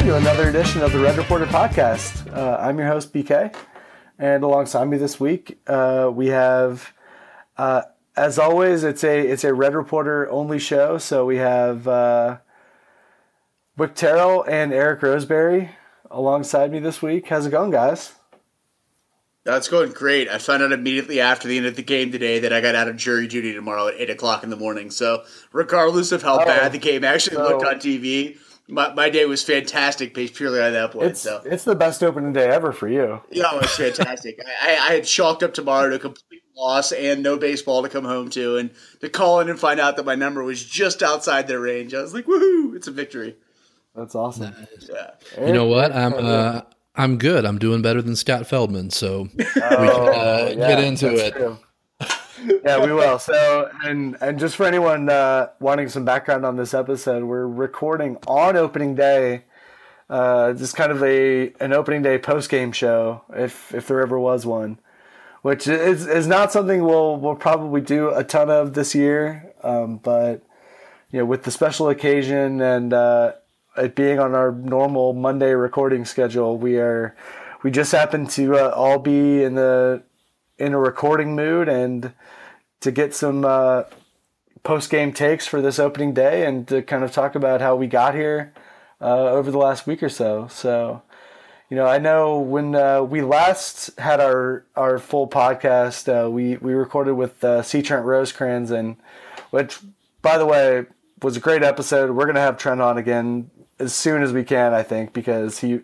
to another edition of the Red Reporter podcast. Uh, I'm your host, BK, and alongside me this week, uh, we have, uh, as always, it's a it's a Red Reporter only show. So we have uh, Wick Terrell and Eric Roseberry alongside me this week. How's it going, guys? That's going great. I found out immediately after the end of the game today that I got out of jury duty tomorrow at eight o'clock in the morning. So, regardless of how oh, bad the game actually so looked on TV, my, my day was fantastic based purely on that point. It's, so it's the best opening day ever for you. Yeah, it was fantastic. I, I had chalked up tomorrow to complete loss and no baseball to come home to, and to call in and find out that my number was just outside their range. I was like, "Woohoo! It's a victory." That's awesome. Nice. Yeah. You know what? I'm uh, I'm good. I'm doing better than Scott Feldman, so oh, we can uh, yeah, get into it. Yeah, we will. So, and and just for anyone uh, wanting some background on this episode, we're recording on opening day. Uh, just kind of a an opening day post game show, if if there ever was one, which is is not something we'll we'll probably do a ton of this year. Um, but you know, with the special occasion and uh, it being on our normal Monday recording schedule, we are we just happen to uh, all be in the in a recording mood and to get some uh, post game takes for this opening day and to kind of talk about how we got here uh, over the last week or so. So, you know, I know when uh, we last had our our full podcast, uh, we we recorded with uh, C. Trent Rosecrans, and which, by the way, was a great episode. We're gonna have Trent on again as soon as we can, I think, because he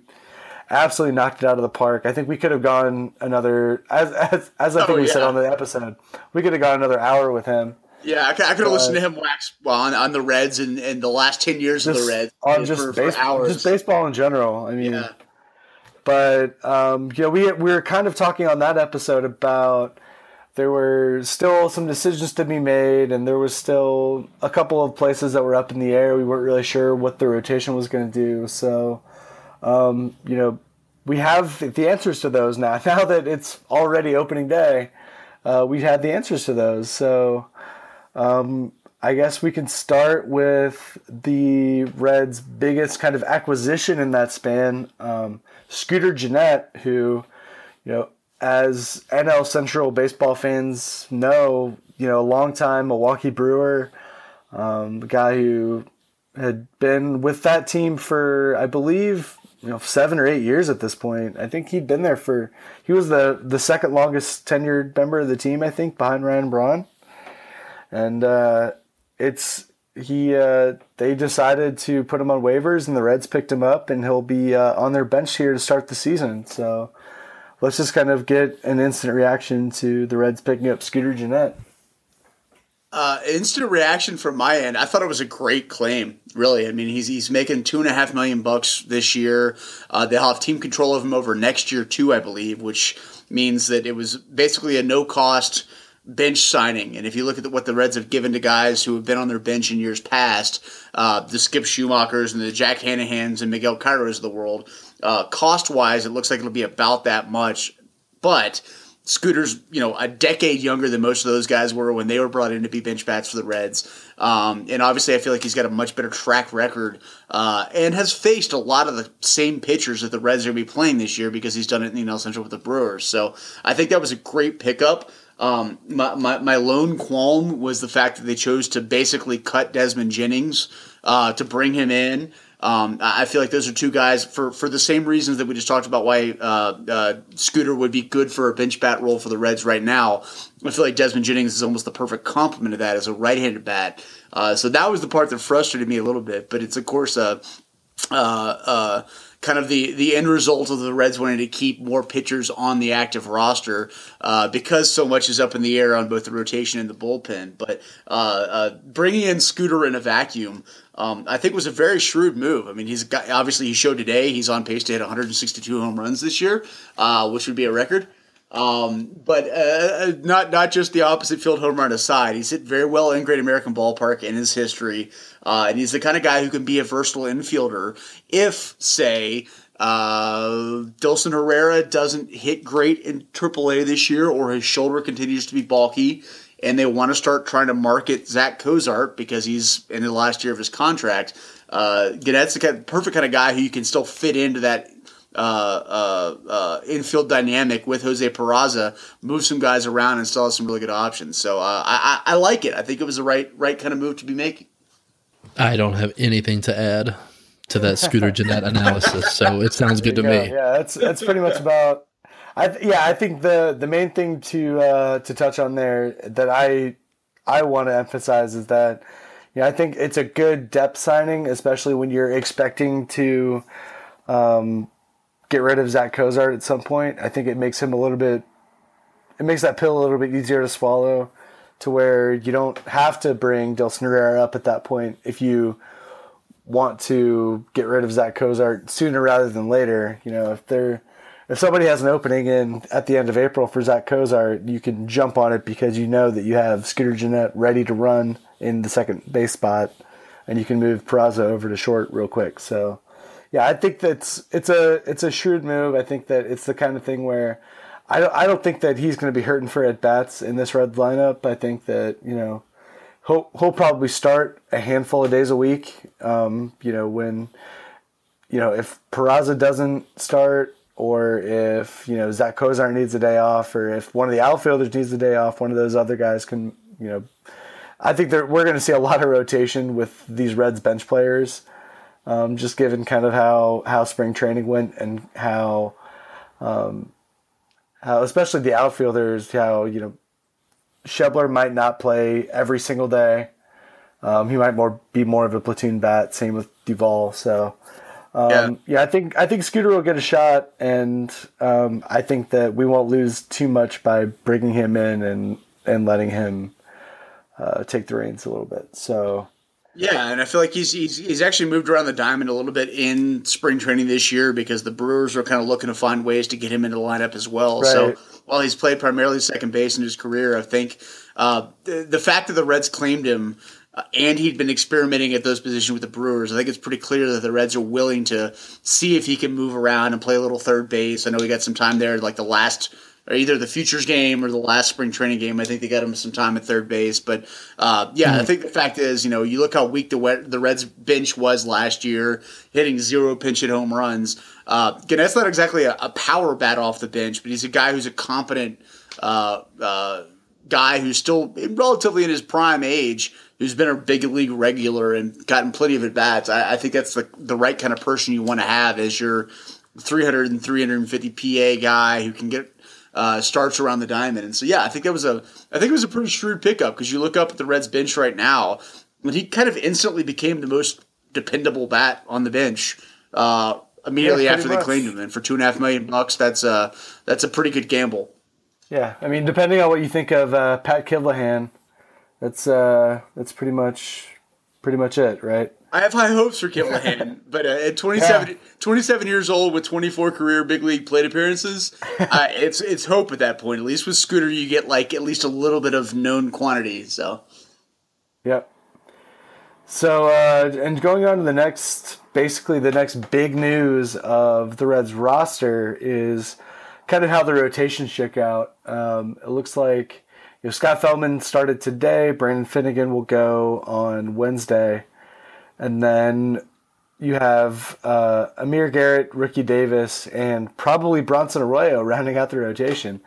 absolutely knocked it out of the park. I think we could have gone another, as as, as I think oh, we yeah. said on the episode, we could have gone another hour with him. Yeah, I, I could have listened to him wax on, on the Reds and, and the last ten years just, of the Reds on just for, baseball, for just baseball in general. I mean, yeah. but um, you know, we we were kind of talking on that episode about there were still some decisions to be made, and there was still a couple of places that were up in the air. We weren't really sure what the rotation was going to do. So, um, you know, we have the answers to those now. Now that it's already opening day, uh, we had the answers to those. So, um, I guess we can start with the Reds' biggest kind of acquisition in that span, um, Scooter Gennett, who, you know, as NL Central baseball fans know, you know, a long time Milwaukee Brewer, um, guy who had been with that team for, I believe, you know, seven or eight years at this point. I think he'd been there for, he was the, the second longest tenured member of the team, I think, behind Ryan Braun. And uh, it's, he, uh, they decided to put him on waivers and the Reds picked him up and he'll be uh, on their bench here to start the season. So, let's just kind of get an instant reaction to the Reds picking up Scooter Gennett. Uh, instant reaction from my end. I thought it was a great claim. Really, I mean, he's he's making two and a half million bucks this year. Uh, they'll have team control of him over next year too, I believe, which means that it was basically a no cost bench signing. And if you look at the, what the Reds have given to guys who have been on their bench in years past, uh, the Skip Schumakers and the Jack Hannahans and Miguel Cairos of the world, uh, cost wise, it looks like it'll be about that much. But Scooter's, you know, a decade younger than most of those guys were when they were brought in to be bench bats for the Reds. Um, and obviously, I feel like he's got a much better track record uh, and has faced a lot of the same pitchers that the Reds are going to be playing this year because he's done it in the NL Central with the Brewers. So I think that was a great pickup. Um, my, my, my lone qualm was the fact that they chose to basically cut Desmond Jennings uh, to bring him in. Um, I feel like those are two guys for, for the same reasons that we just talked about why uh, uh, Scooter would be good for a bench bat role for the Reds right now. I feel like Desmond Jennings is almost the perfect complement of that as a right-handed bat. Uh, so that was the part that frustrated me a little bit, but it's of course a uh, uh, kind of the the end result of the Reds wanting to keep more pitchers on the active roster uh, because so much is up in the air on both the rotation and the bullpen. But uh, uh, bringing in Scooter in a vacuum. Um, I think was a very shrewd move. I mean, he's got obviously he showed today he's on pace to hit 162 home runs this year, uh, which would be a record. Um, but uh, uh, not not just the opposite field home run aside, he's hit very well in Great American Ballpark in his history, uh, and he's the kind of guy who can be a versatile infielder if, say, uh, Dilson Herrera doesn't hit great in AAA this year, or his shoulder continues to be bulky, and they want to start trying to market Zach Cozart because he's in the last year of his contract. uh, Gennett's the perfect kind of guy who you can still fit into that uh, uh, uh, infield dynamic with Jose Peraza, move some guys around and still have some really good options. So uh, I, I, I like it. I think it was the right right kind of move to be making. I don't have anything to add to that Scooter Gennett analysis, so it sounds good to go. me. Yeah, that's that's pretty much about. I yeah, I think the the main thing to uh, to touch on there that I I want to emphasize is that yeah, I think it's a good depth signing, especially when you're expecting to um, get rid of Zach Cozart at some point. I think it makes him a little bit, it makes that pill a little bit easier to swallow to where you don't have to bring Dilson Herrera up at that point if you want to get rid of Zach Cozart sooner rather than later. You know, if they're if somebody has an opening in at the end of April for Zach Cozart, you can jump on it because you know that you have Scooter Gennett ready to run in the second base spot, and you can move Peraza over to short real quick. So, yeah, I think that's it's a it's a shrewd move. I think that it's the kind of thing where I don't, I don't think that he's going to be hurting for at bats in this red lineup. I think that you know he'll he'll probably start a handful of days a week. Um, you know when you know if Peraza doesn't start or if you know Zach Cozart needs a day off, or if one of the outfielders needs a day off, one of those other guys can you know. I think that we're going to see a lot of rotation with these Reds bench players, um, just given kind of how how spring training went and how, um, how especially the outfielders, how you know, Schebler might not play every single day. Um, he might more be more of a platoon bat. Same with Duvall. So um, yeah. yeah, I think I think Scooter will get a shot, and um, I think that we won't lose too much by bringing him in and and letting him uh, take the reins a little bit. So. Yeah, and I feel like he's, he's he's actually moved around the diamond a little bit in spring training this year because the Brewers are kind of looking to find ways to get him into the lineup as well. Right. So while he's played primarily second base in his career, I think uh, the, the fact that the Reds claimed him uh, and he'd been experimenting at those positions with the Brewers. I think it's pretty clear that the Reds are willing to see if he can move around and play a little third base. I know he got some time there, like the last, either the futures game or the last spring training game. I think they got him some time at third base. But uh, yeah, mm-hmm. I think the fact is, you know, you look how weak the the Reds bench was last year, hitting zero pinch hit home runs. Uh, Gennett's not exactly a, a, power bat off the bench, but he's a guy who's a competent uh, uh, guy who's still relatively in his prime age who's been a big league regular and gotten plenty of at bats. I, I, think that's the the right kind of person you want to have as your 300 and 350 PA guy who can get uh, starts around the diamond. And so yeah, I think that was a I think it was a pretty shrewd pickup because you look up at the Reds bench right now, and he kind of instantly became the most dependable bat on the bench. Uh, immediately yeah, after much. they claimed him, and for two and a half million bucks, that's a that's a pretty good gamble. Yeah, I mean, depending on what you think of uh, Pat Kivlehan, that's uh, that's pretty much pretty much it, right? I have high hopes for Kivlehan, but uh, at 27, yeah. 27, years old with 24 career big league plate appearances, uh, it's it's hope at that point. At least with Scooter, you get like at least a little bit of known quantity. So, yep. So, uh, and going on to the next, basically the next big news of the Reds roster is kind of how the rotation shook out. Um, it looks like you know, Scott Feldman started today. Brandon Finnegan will go on Wednesday, and then you have uh, Amir Garrett, Rookie Davis, and probably Bronson Arroyo rounding out the rotation.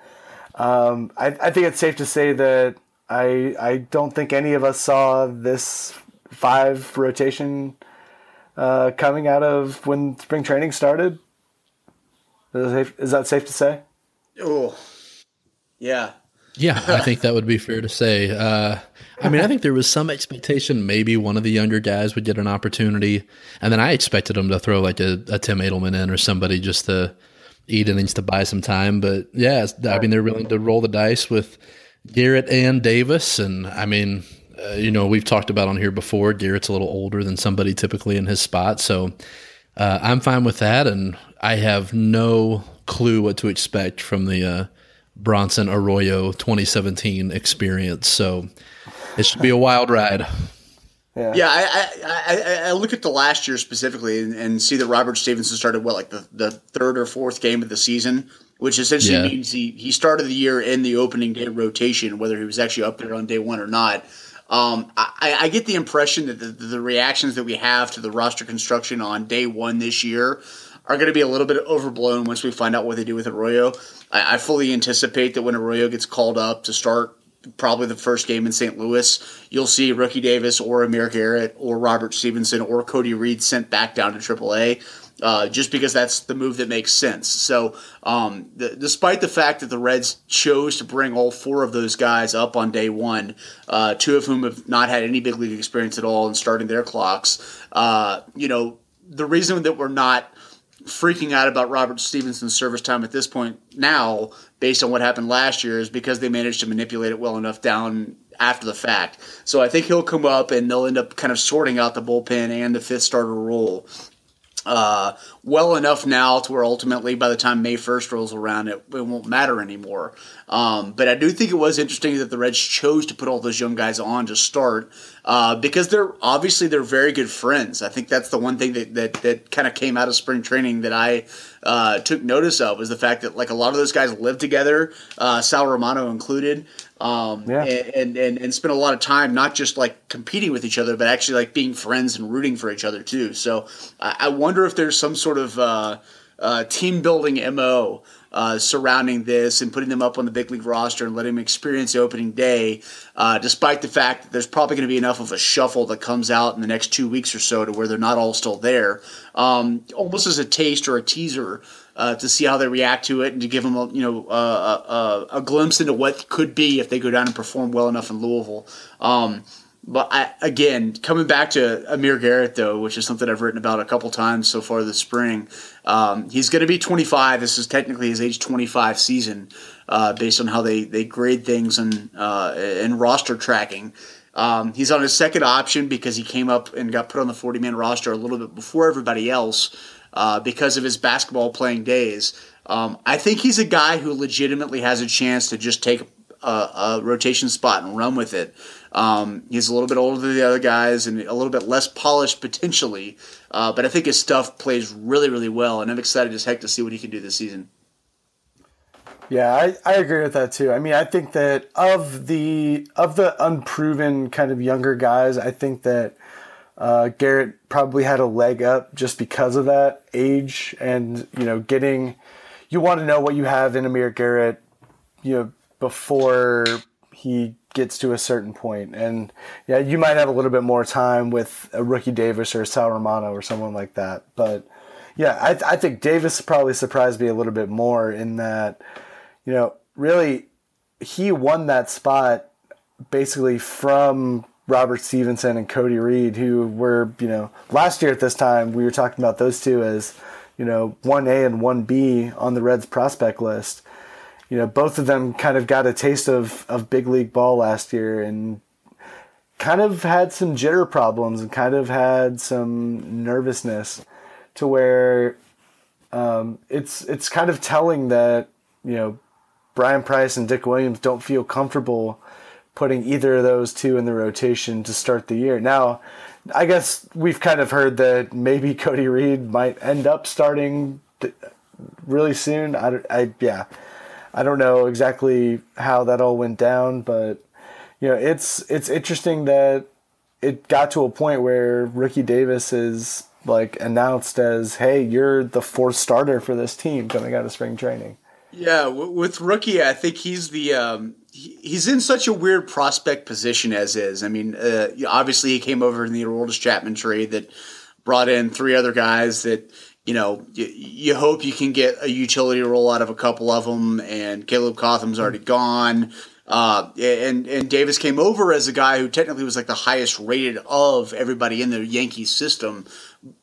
Um, I, I, think it's safe to say that I I don't think any of us saw this five rotation uh, coming out of when spring training started. Is that safe, is that safe to say? Oh, yeah. Yeah, I think that would be fair to say. Uh, I mean, I think there was some expectation maybe one of the younger guys would get an opportunity, and then I expected him to throw like a, a Tim Adleman in or somebody just to eat innings to buy some time. But yeah, I mean, they're willing to roll the dice with Garrett and Davis, and I mean, uh, you know, we've talked about on here before. Garrett's a little older than somebody typically in his spot, so uh, I'm fine with that, and I have no clue what to expect from the uh, Bronson Arroyo 2017 experience. So it should be a wild ride. Yeah, yeah I, I, I, look at the last year specifically and, and, see that Robert Stephenson started what like the, the third or fourth game of the season, which essentially yeah. means he, he started the year in the opening day rotation, whether he was actually up there on day one or not. Um, I, I, get the impression that the, the, reactions that we have to the roster construction on day one this year are going to be a little bit overblown once we find out what they do with Arroyo. I, I fully anticipate that when Arroyo gets called up to start probably the first game in St. Louis, you'll see Rookie Davis or Amir Garrett or Robert Stephenson or Cody Reed sent back down to AAA uh, just because that's the move that makes sense. So, um, the, despite the fact that the Reds chose to bring all four of those guys up on day one, uh, two of whom have not had any big league experience at all and starting their clocks, uh, you know, the reason that we're not freaking out about Robert Stephenson's service time at this point now, based on what happened last year, is because they managed to manipulate it well enough down after the fact. So I think he'll come up and they'll end up kind of sorting out the bullpen and the fifth starter role uh, well enough now to where ultimately by the time May 1st rolls around, it, it won't matter anymore. Um, but I do think it was interesting that the Reds chose to put all those young guys on to start uh, because they're obviously they're very good friends. I think that's the one thing that, that, that kind of came out of spring training that I uh, took notice of was the fact that like a lot of those guys live together, uh, Sal Romano included um, yeah. and, and, and spend a lot of time not just like competing with each other, but actually like being friends and rooting for each other too. So I, I wonder if there's some sort of uh, uh, team building mo uh, surrounding this and putting them up on the big league roster and letting them experience the opening day, uh, despite the fact that there's probably going to be enough of a shuffle that comes out in the next two weeks or so to where they're not all still there, um, almost as a taste or a teaser uh, to see how they react to it and to give them a you know a, a, a, glimpse into what could be if they go down and perform well enough in Louisville. Um, but I, again, coming back to Amir Garrett though, which is something I've written about a couple times so far this spring, um, he's going to be 25. This is technically his age 25 season, uh, based on how they, they grade things and uh, and roster tracking. Um, he's on his second option because he came up and got put on the 40 man roster a little bit before everybody else uh, because of his basketball playing days. Um, I think he's a guy who legitimately has a chance to just take a, a rotation spot and run with it. Um, he's a little bit older than the other guys and a little bit less polished potentially, uh, but I think his stuff plays really, really well, and I'm excited as heck to see what he can do this season. Yeah, I, I agree with that too. I mean, I think that of the of the unproven kind of younger guys, I think that uh, Garrett probably had a leg up just because of that age and you know getting you want to know what you have in Amir Garrett, you know, before he gets to a certain point. And yeah, you might have a little bit more time with a rookie Davis or Sal Romano or someone like that. But yeah, I, I think Davis probably surprised me a little bit more in that, you know, really he won that spot basically from Robert Stephenson and Cody Reed, who were, you know, last year at this time, we were talking about those two as, you know, 1A and 1B on the Reds prospect list. You know, both of them kind of got a taste of, of big league ball last year and kind of had some jitter problems and kind of had some nervousness to where um, it's it's kind of telling that, you know, Bryan Price and Dick Williams don't feel comfortable putting either of those two in the rotation to start the year. Now, I guess we've kind of heard that maybe Cody Reed might end up starting really soon. I, I yeah, I don't know exactly how that all went down, but you know, it's it's interesting that it got to a point where Rookie Davis is like announced as, "Hey, you're the fourth starter for this team coming out of spring training." Yeah, with rookie, I think he's the um, he's in such a weird prospect position as is. I mean, uh, obviously he came over in the Aroldis Chapman trade that brought in three other guys that you know you, you, hope you can get a utility role out of a couple of them. And Caleb Cotham's already gone. Uh, and and Davis came over as a guy who technically was like the highest rated of everybody in the Yankees system,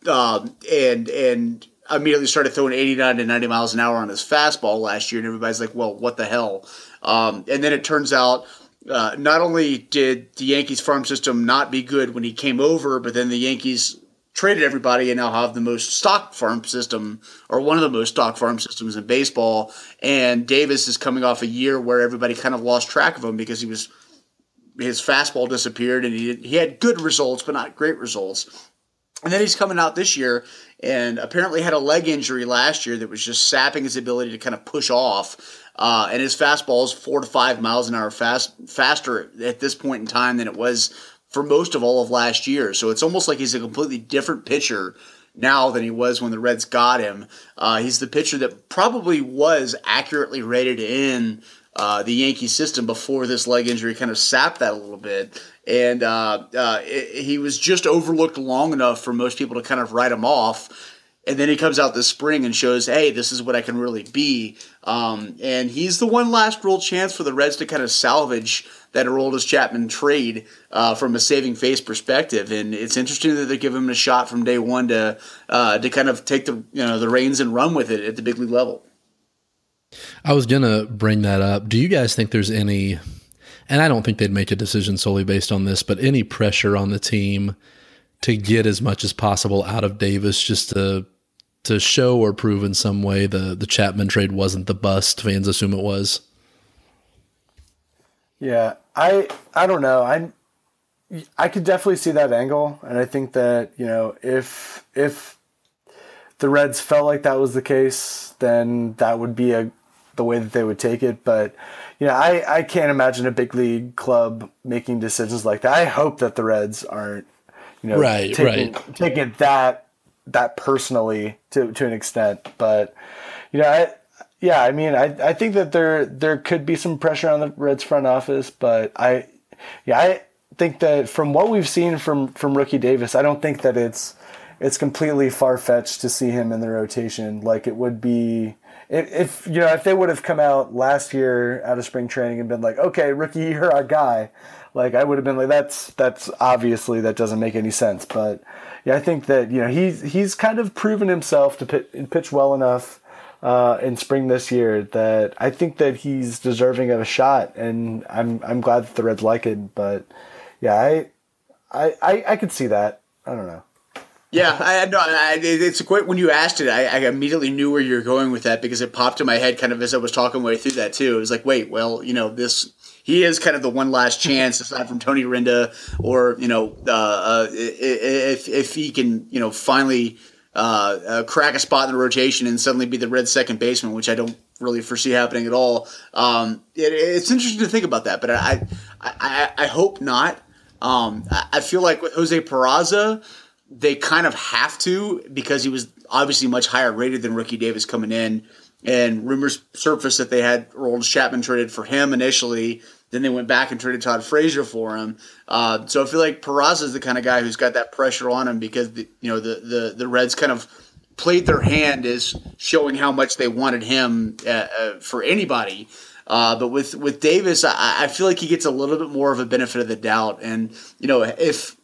uh, and and immediately started throwing 89 to 90 miles an hour on his fastball last year, and everybody's like, well, what the hell? Um, and then it turns out uh, not only did the Yankees farm system not be good when he came over, but then the Yankees traded everybody and now have the most stock farm system or one of the most stock farm systems in baseball. And Davis is coming off a year where everybody kind of lost track of him because he was his fastball disappeared and he he had good results but not great results. And then he's coming out this year and apparently had a leg injury last year that was just sapping his ability to kind of push off. Uh, and his fastball is four to five miles an hour fast, faster at this point in time than it was for most of all of last year. So it's almost like he's a completely different pitcher now than he was when the Reds got him. Uh, he's the pitcher that probably was accurately rated in uh, the Yankee system before this leg injury kind of sapped that a little bit. And uh, uh, it, he was just overlooked long enough for most people to kind of write him off. And then he comes out this spring and shows, hey, this is what I can really be. Um, and he's the one last real chance for the Reds to kind of salvage that Aroldis Chapman trade uh, from a saving face perspective. And it's interesting that they give him a shot from day one to uh, to kind of take the you know the reins and run with it at the big league level. I was gonna bring that up. Do you guys think there's any? And I don't think they'd make a decision solely based on this, but any pressure on the team to get as much as possible out of Davis, just to to show or prove in some way the the Chapman trade wasn't the bust fans assume it was. Yeah, I I don't know. I I could definitely see that angle, and I think that you know if if the Reds felt like that was the case, then that would be a the way that they would take it. But you know, I I can't imagine a big league club making decisions like that. I hope that the Reds aren't you know right taking, right taking that that personally to to an extent, but you know I yeah, I mean, I, I think that there there could be some pressure on the Reds front office, but I, yeah, I think that from what we've seen from from rookie Davis, I don't think that it's it's completely far fetched to see him in the rotation. Like it would be if, if you know if they would have come out last year out of spring training and been like, okay, rookie, you're our guy. Like I would have been like, that's that's obviously that doesn't make any sense. But yeah, I think that you know he's he's kind of proven himself to pitch, pitch well enough uh, in spring this year that I think that he's deserving of a shot, and I'm I'm glad that the Reds like it. But yeah, I I I, I could see that. I don't know. Yeah, I no, I, it's great when you asked it. I, I, immediately knew where you were going with that because it popped in my head kind of as I was talking way through that too. It was like, wait, well, you know, this he is kind of the one last chance aside from Tony Renda or you know, uh, uh, if if he can, you know, finally uh, uh, crack a spot in the rotation and suddenly be the red second baseman, which I don't really foresee happening at all. Um, it, it's interesting to think about that, but I I, I hope not. Um, I feel like with Jose Peraza, they kind of have to because he was obviously much higher rated than Rookie Davis coming in. And rumors surfaced that they had Roland Chapman traded for him initially. Then they went back and traded Todd Frazier for him. Uh, so I feel like Peraza is the kind of guy who's got that pressure on him because the, you know the, the the Reds kind of played their hand as showing how much they wanted him uh, uh, for anybody. Uh, but with with Davis, I, I, feel like he gets a little bit more of a benefit of the doubt. And you know, if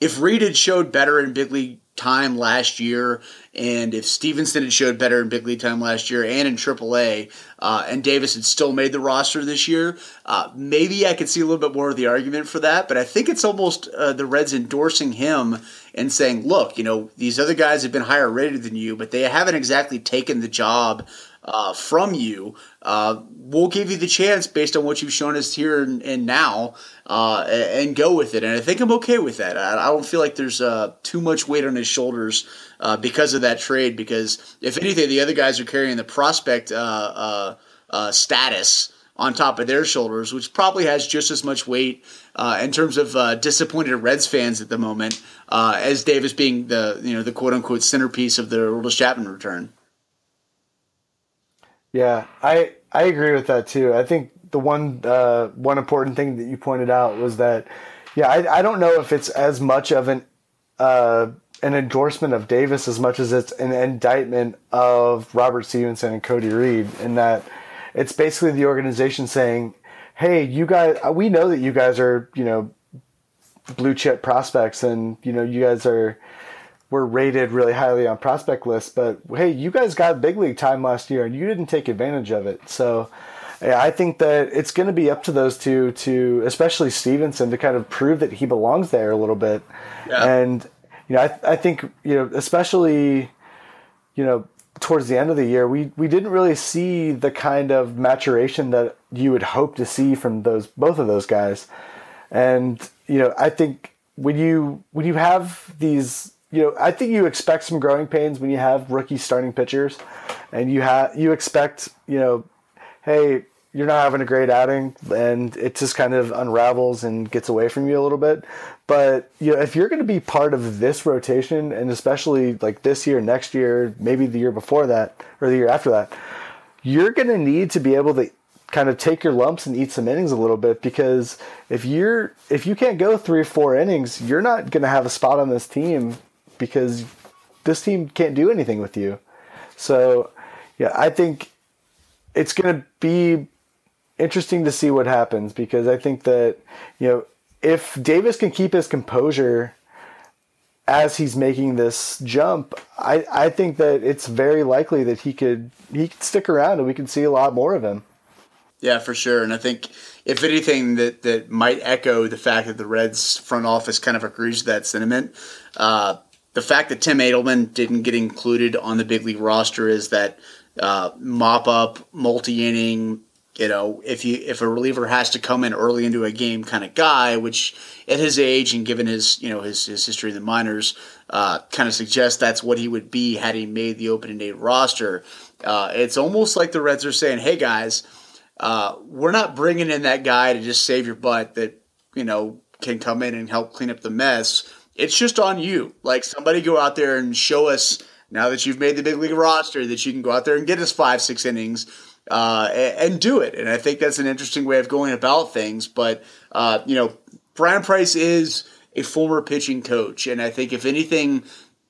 if Reed had showed better in big league time last year, and if Stephenson had showed better in big league time last year and in AAA, uh, and Davis had still made the roster this year, uh, maybe I could see a little bit more of the argument for that. But I think it's almost uh, the Reds endorsing him and saying, look, you know, these other guys have been higher rated than you, but they haven't exactly taken the job uh, from you. Uh, we'll give you the chance based on what you've shown us here and, and now, uh, and go with it. And I think I'm okay with that. I, I don't feel like there's uh, too much weight on his shoulders uh, because of that trade. Because if anything, the other guys are carrying the prospect status on top of their shoulders, which probably has just as much weight uh, in terms of uh, disappointed Reds fans at the moment uh, as Davis being the you know the quote unquote centerpiece of the Aroldis Chapman return. Yeah, I I agree with that too. I think the one uh, one important thing that you pointed out was that yeah, I, I don't know if it's as much of an uh, an endorsement of Davis as much as it's an indictment of Robert Stephenson and Cody Reed in that it's basically the organization saying, "Hey, you guys, we know that you guys are you know blue chip prospects, and you know you guys are." Were rated really highly on prospect lists, but hey, you guys got big league time last year and you didn't take advantage of it. So yeah, I think that it's going to be up to those two to, especially Stephenson, to kind of prove that he belongs there a little bit. Yeah. And you know, I, I think you know, especially you know, towards the end of the year, we we didn't really see the kind of maturation that you would hope to see from those both of those guys. And you know, I think when you when you have these you know, I think you expect some growing pains when you have rookie starting pitchers, and you have you expect, you know, hey, you're not having a great outing, and it just kind of unravels and gets away from you a little bit. But you know, if you're going to be part of this rotation, and especially like this year, next year, maybe the year before that, or the year after that, you're going to need to be able to kind of take your lumps and eat some innings a little bit because if you're if you can't go three or four innings, you're not going to have a spot on this team because this team can't do anything with you. So, yeah, I think it's going to be interesting to see what happens because I think that you know if Davis can keep his composure as he's making this jump, I, I think that it's very likely that he could he could stick around and we can see a lot more of him. Yeah, for sure. And I think if anything that that might echo the fact that the Reds front office kind of agrees with that sentiment, uh, the fact that Tim Adleman didn't get included on the big league roster is that uh, mop up, multi inning. You know, if you if a reliever has to come in early into a game kind of guy, which at his age and given his you know his, his history in the minors, uh, kind of suggests that's what he would be had he made the opening day roster. Uh, it's almost like the Reds are saying, "Hey guys, uh, we're not bringing in that guy to just save your butt that you know can come in and help clean up the mess." It's just on you. Like somebody go out there and show us now that you've made the big league roster that you can go out there and get us five, six innings uh, and, and, do it. And I think that's an interesting way of going about things. But uh, you know, Bryan Price is a former pitching coach, and I think if anything.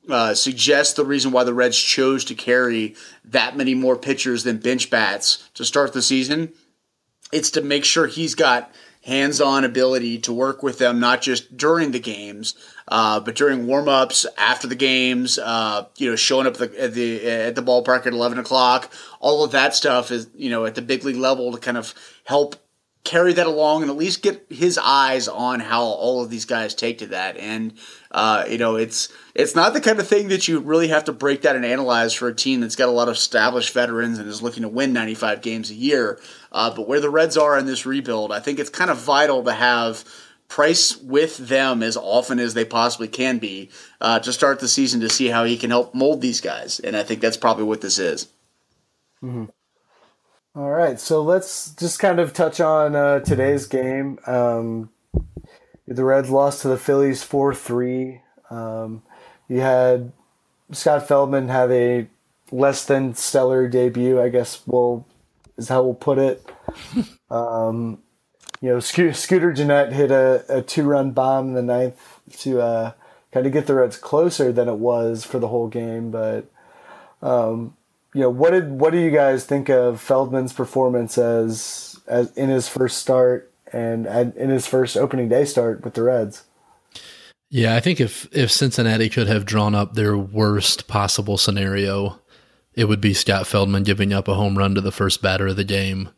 Uh, suggests the reason why the Reds chose to carry that many more pitchers than bench bats to start the season. It's to make sure he's got hands-on ability to work with them, not just during the games, uh, but during warm-ups, after the games, uh, you know, showing up at the, at the at the ballpark at eleven o'clock, all of that stuff is you know at the big league level to kind of help carry that along and at least get his eyes on how all of these guys take to that. And uh, you know, it's it's not the kind of thing that you really have to break down and analyze for a team that's got a lot of established veterans and is looking to win 95 games a year. Uh, but where the Reds are in this rebuild, I think it's kind of vital to have Price with them as often as they possibly can be uh, to start the season to see how he can help mold these guys. And I think that's probably what this is. Mm-hmm. All right, so let's just kind of touch on uh, today's game. Um, the Reds lost to the Phillies 4 3. Um, you had Scott Feldman have a less than stellar debut, I guess will is how we'll put it. Um, you know, Sco- Scooter Gennett hit a, a two run bomb in the ninth to uh, kind of get the Reds closer than it was for the whole game. But um, you know, what did what do you guys think of Feldman's performance as as in his first start and, and in his first opening day start with the Reds? Yeah, I think if if Cincinnati could have drawn up their worst possible scenario, it would be Scott Feldman giving up a home run to the first batter of the game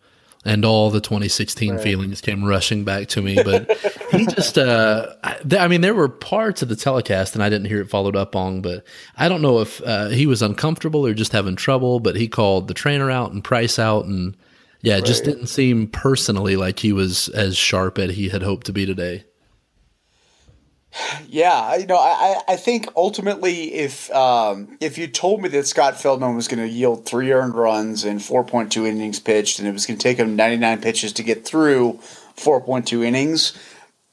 and all the 2016 right. feelings came rushing back to me. But he just, uh, I, mean, there were parts of the telecast, and I didn't hear it followed up on, but I don't know if uh, he was uncomfortable or just having trouble. But he called the trainer out and Price out, and yeah, it right. just didn't seem personally like he was as sharp as he had hoped to be today. Yeah, you know, I, I think ultimately, if um, if you told me that Scott Feldman was going to yield three earned runs and four point two innings pitched, and it was going to take him ninety nine pitches to get through four point two innings,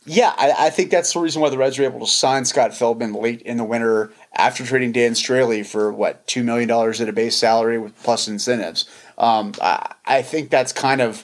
yeah, I, I, think that's the reason why the Reds were able to sign Scott Feldman late in the winter after trading Dan Straily for what two million dollars at a base salary with plus incentives. Um, I, I think that's kind of,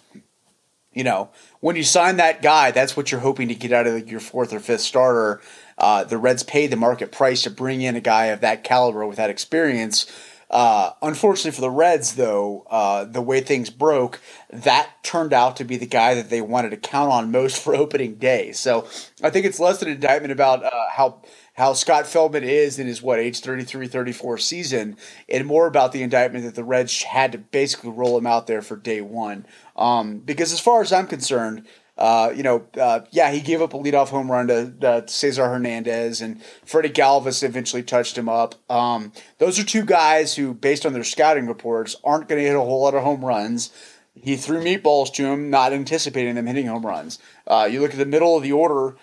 you know, when you sign that guy, that's what you're hoping to get out of your fourth or fifth starter. Uh, the Reds paid the market price to bring in a guy of that caliber with that experience. Uh, unfortunately for the Reds, though, uh, the way things broke, that turned out to be the guy that they wanted to count on most for opening day. So I think it's less an indictment about uh, how how Scott Feldman is in his what age 33 34 season and more about the indictment that the Reds had to basically roll him out there for day 1 um, because as far as I'm concerned uh, you know, uh, yeah, he gave up a leadoff home run to uh, Cesar Hernandez, and Freddie Galvis eventually touched him up. Um, those are two guys who, based on their scouting reports, aren't going to hit a whole lot of home runs. He threw meatballs to him, not anticipating them hitting home runs. Uh, you look at the middle of the order,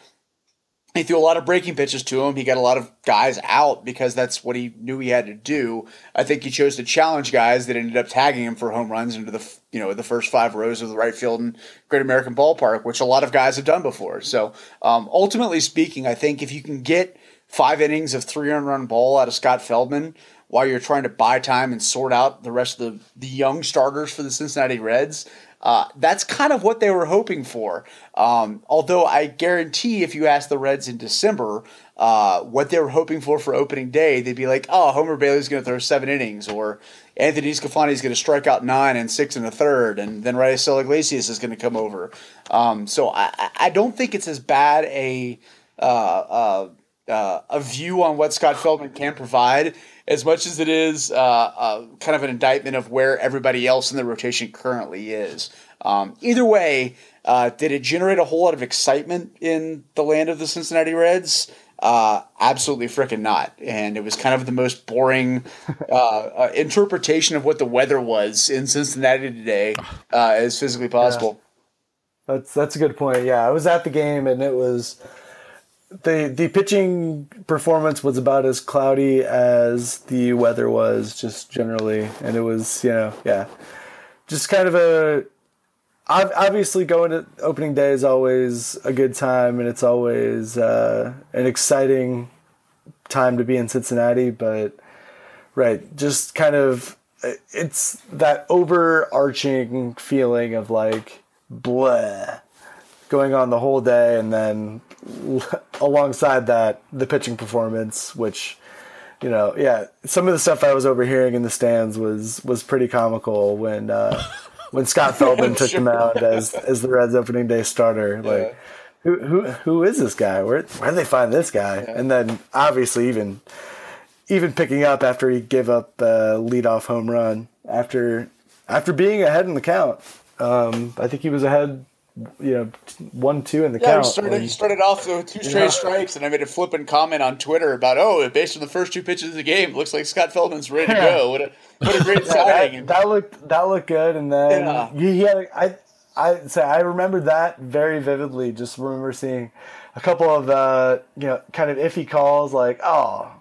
he threw a lot of breaking pitches to him. He got a lot of guys out because that's what he knew he had to do. I think he chose to challenge guys that ended up tagging him for home runs into the you know the first five rows of the right field in Great American Ballpark, which a lot of guys have done before. So um, ultimately speaking, I think if you can get five innings of three run ball out of Scott Feldman while you're trying to buy time and sort out the rest of the, the young starters for the Cincinnati Reds, uh, that's kind of what they were hoping for. Um, although I guarantee if you ask the Reds in December uh, what they were hoping for for opening day, they'd be like, oh, Homer Bailey's going to throw seven innings, or Anthony DeSclafani is going to strike out nine and six and a third, and then Raisel Iglesias is going to come over. Um, so I, I don't think it's as bad a uh, uh, uh, a view on what Scott Feldman can provide as much as it is uh, uh, kind of an indictment of where everybody else in the rotation currently is. Um, either way, uh, did it generate a whole lot of excitement in the land of the Cincinnati Reds? Uh, absolutely freaking not. And it was kind of the most boring uh, uh, interpretation of what the weather was in Cincinnati today as physically possible. Yeah. That's that's a good point. Yeah, I was at the game and it was the the pitching performance was about as cloudy as the weather was just generally. And it was you know yeah. Just kind of a obviously going to opening day is always a good time and it's always uh, an exciting time to be in Cincinnati but right just kind of it's that overarching feeling of like blah going on the whole day and then alongside that, the pitching performance, which you know, yeah, some of the stuff I was overhearing in the stands was was pretty comical when uh, when Scott Feldman took him out as as the Reds opening day starter. Yeah. Like, who who who is this guy? Where where did they find this guy? Yeah. And then obviously even even picking up after he gave up a leadoff home run after after being ahead in the count. Um, I think he was ahead you know one two in the yeah, count. He started, he started off with two straight yeah. strikes, and I made a flippant comment on Twitter about oh, based on the first two pitches of the game, looks like Scott Feldman's ready to go. What a what a great signing! That, that, looked that looked good, and then yeah. he, had I I say I remember that very vividly. Just remember seeing a couple of uh, you know kind of iffy calls, like oh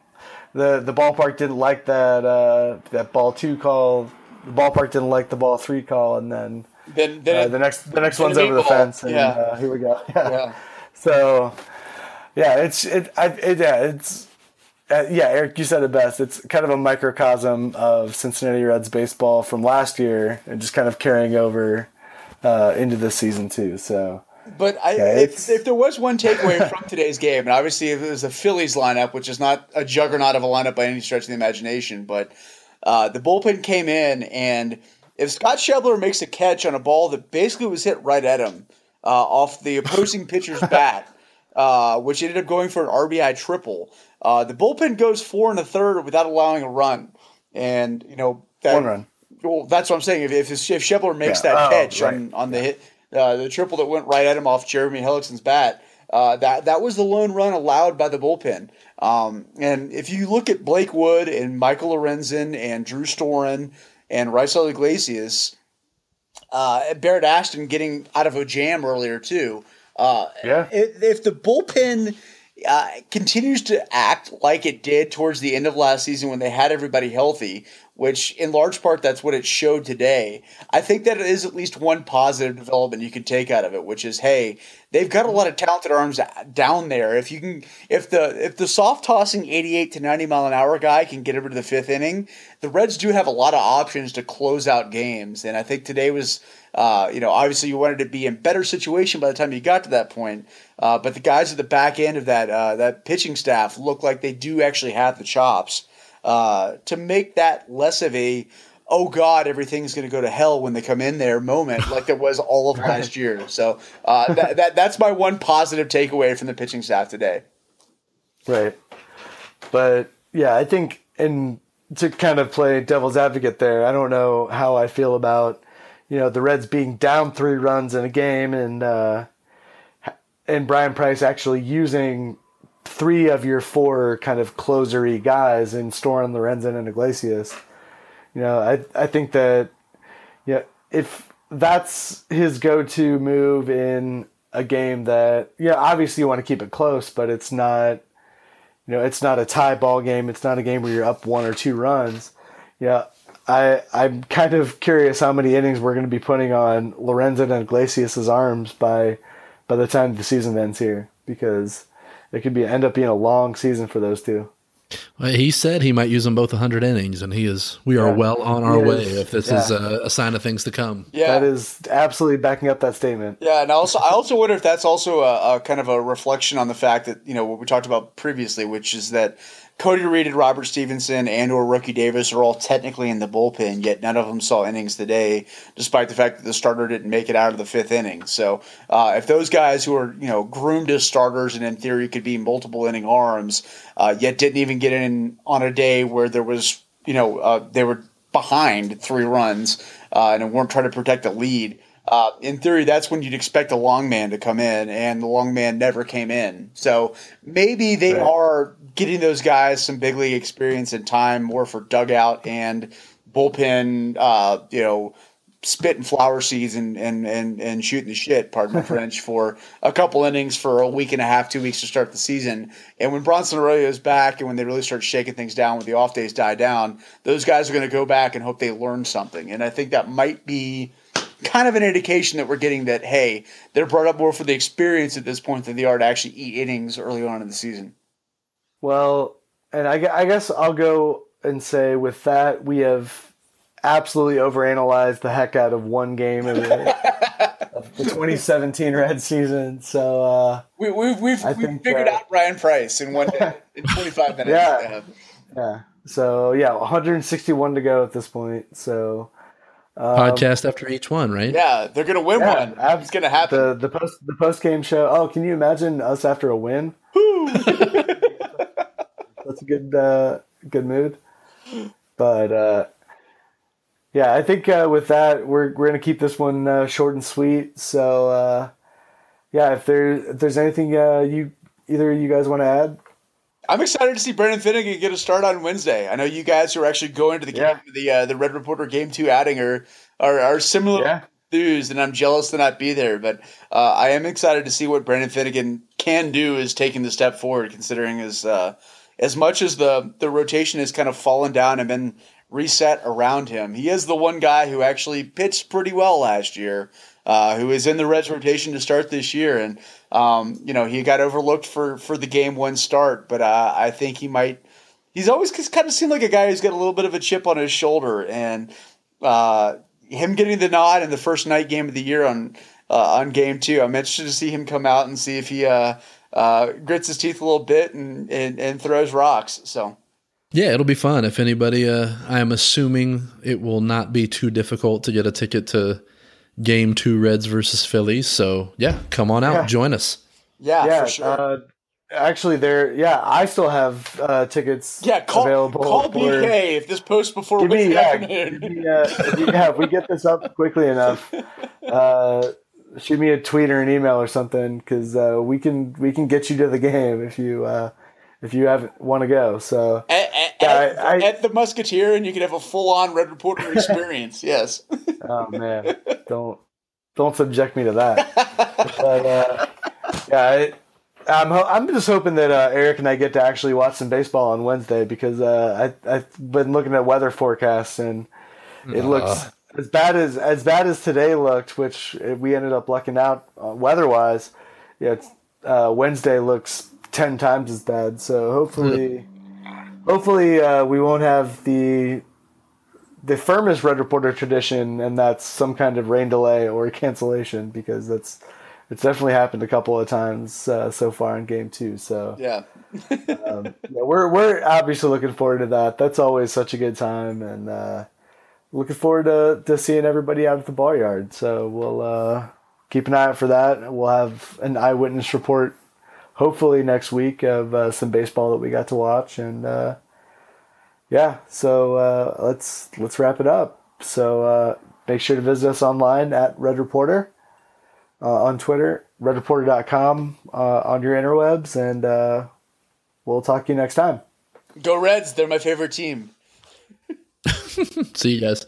the the ballpark didn't like that uh, that ball two call. The ballpark didn't like the ball three call, and then then, then uh, the next the next one's over the fence. And, yeah. Uh, here we go. Yeah. yeah. So, yeah, it's it, I, it yeah it's. Uh, yeah, Eric, you said it best. It's kind of a microcosm of Cincinnati Reds baseball from last year, and just kind of carrying over uh, into this season too. So, but I, yeah, if, if there was one takeaway from today's game, and obviously it was the Phillies lineup, which is not a juggernaut of a lineup by any stretch of the imagination, but uh, the bullpen came in and if Scott Schebler makes a catch on a ball that basically was hit right at him uh, off the opposing pitcher's bat, uh, which ended up going for an RBI triple, uh, the bullpen goes four and a third without allowing a run. And, you know, that, one run. Well, that's what I'm saying. If, if, if Schebler makes yeah. that oh, catch right. on, on the hit, uh, the triple that went right at him off Jeremy Hellickson's bat, uh, that that was the lone run allowed by the bullpen. Um, and if you look at Blake Wood and Michael Lorenzen and Drew Storen and Raisel Iglesias, uh, Barrett Astin getting out of a jam earlier too. Uh, yeah. If, if the bullpen uh, continues to act like it did towards the end of last season when they had everybody healthy, which in large part that's what it showed today. I think that is at least one positive development you could take out of it, which is hey, they've got a lot of talented arms down there. If you can, if the if the soft tossing eighty eight to ninety mile an hour guy can get over to the fifth inning, the Reds do have a lot of options to close out games, and I think today was. Uh, you know, obviously you wanted to be in better situation by the time you got to that point, uh, but the guys at the back end of that uh, that pitching staff look like they do actually have the chops uh, to make that less of a oh god everything's going to go to hell when they come in there moment like there was all of last year. So uh, that, that that's my one positive takeaway from the pitching staff today. Right. But yeah i think and to kind of play devil's advocate there i don't know how i feel about you know the reds being down three runs in a game and uh and bryan price actually using three of your four kind of closery guys in Storen, Lorenzen, and Iglesias. You know, I I think that yeah, if that's his go-to move in a game that yeah, obviously you want to keep it close, but it's not you know, it's not a tie ball game. It's not a game where you're up one or two runs. Yeah, I I'm kind of curious how many innings we're going to be putting on Lorenzen and Iglesias' arms by by the time the season ends here because it could be end up being a long season for those two. Well, he said he might use them both 100 innings, and he is. We are yeah. well on our way. If this yeah. is a, a, sign of things to come, yeah, that is absolutely backing up that statement. Yeah, and also I also wonder if that's also a, a kind of a reflection on the fact that you know what we talked about previously, which is that Cody Reed and Robert Stephenson and or Rookie Davis are all technically in the bullpen, yet none of them saw innings today, despite the fact that the starter didn't make it out of the fifth inning. So uh, if those guys who are you know groomed as starters and in theory could be multiple inning arms, uh, yet didn't even get in on a day where there was you know uh, they were behind three runs uh, and weren't trying to protect the lead. Uh, in theory, that's when you'd expect a long man to come in, and the long man never came in. So maybe they right. are getting those guys some big league experience and time more for dugout and bullpen, uh, you know, spitting flower seeds and, and, and, and shooting the shit, pardon my French, for a couple innings for a week and a half, two weeks to start the season. And when Bronson Arroyo is back and when they really start shaking things down when the off days die down, those guys are going to go back and hope they learn something. And I think that might be – kind of an indication that we're getting that hey, they're brought up more for the experience at this point than they are to actually eat innings early on in the season. Well, and I, I guess I'll go and say with that we have absolutely overanalyzed the heck out of one game of the, of the 2017 Red season. So uh, we, we've we've, we've think, figured uh, out Bryan Price in one day, in 25 minutes. Yeah, yeah. So yeah, 161 to go at this point. So um, Podcast after each one, right? Yeah, they're gonna win yeah, one. Ab- it's gonna happen. The the post the post game show. Oh, can you imagine us after a win? That's a good uh, good mood. But uh, yeah, I think uh, with that we're we're gonna keep this one uh, short and sweet. So uh, yeah, if there if there's anything uh, you either of you guys want to add. I'm excited to see Brandon Finnegan get a start on Wednesday. I know you guys who are actually going to the yeah. game, the uh, the Red Reporter Game Two outing are are, are similar yeah. enthused, and I'm jealous to not be there. But uh, I am excited to see what Brandon Finnegan can do is taking the step forward, considering as uh, as much as the the rotation has kind of fallen down and been reset around him. He is the one guy who actually pitched pretty well last year, uh, who is in the Reds rotation to start this year, and um, you know, he got overlooked for for the game one start, but uh, I think he might. He's always kind of seemed like a guy who's got a little bit of a chip on his shoulder, and uh, him getting the nod in the first night game of the year on uh, on game two. I'm interested to see him come out and see if he uh, uh, grits his teeth a little bit and, and, and throws rocks. So. Yeah, it'll be fun. If anybody, uh, I am assuming it will not be too difficult to get a ticket to game two Reds versus Phillies. So yeah, come on out, yeah. join us. Yeah, yeah. Sure. Uh, actually, there. Yeah, I still have uh, tickets. Yeah, call, available. Call for, BK if this post before me, yeah, me, uh, yeah, if we get this up quickly enough, uh, shoot me a tweet or an email or something because uh, we can we can get you to the game if you uh, if you haven't want to go. So at, at, yeah, at, I, at, the Musketeer, and you can have a full on Red Reporter experience. yes. oh man, don't don't subject me to that. but uh, yeah, I, I'm I'm just hoping that uh, Eric and I get to actually watch some baseball on Wednesday because uh, I I've been looking at weather forecasts and it looks as bad as as bad as today looked, which we ended up lucking out uh, weather wise. Yeah, uh, Wednesday looks ten times as bad. So hopefully, hopefully uh, we won't have the the firmest Red Reporter tradition, and that's some kind of rain delay or cancellation because that's it's definitely happened a couple of times uh, so far in game two. So yeah. um, yeah, we're we're obviously looking forward to that. That's always such a good time, and uh, looking forward to, to seeing everybody out at the ball yard. So we'll uh, keep an eye out for that. We'll have an eyewitness report hopefully next week of uh, some baseball that we got to watch and uh, yeah so uh, let's let's wrap it up. So uh, make sure to visit us online at red reporter uh, on twitter redreporter.com uh, on your interwebs and we'll talk to you next time. Go reds they're my favorite team. See you guys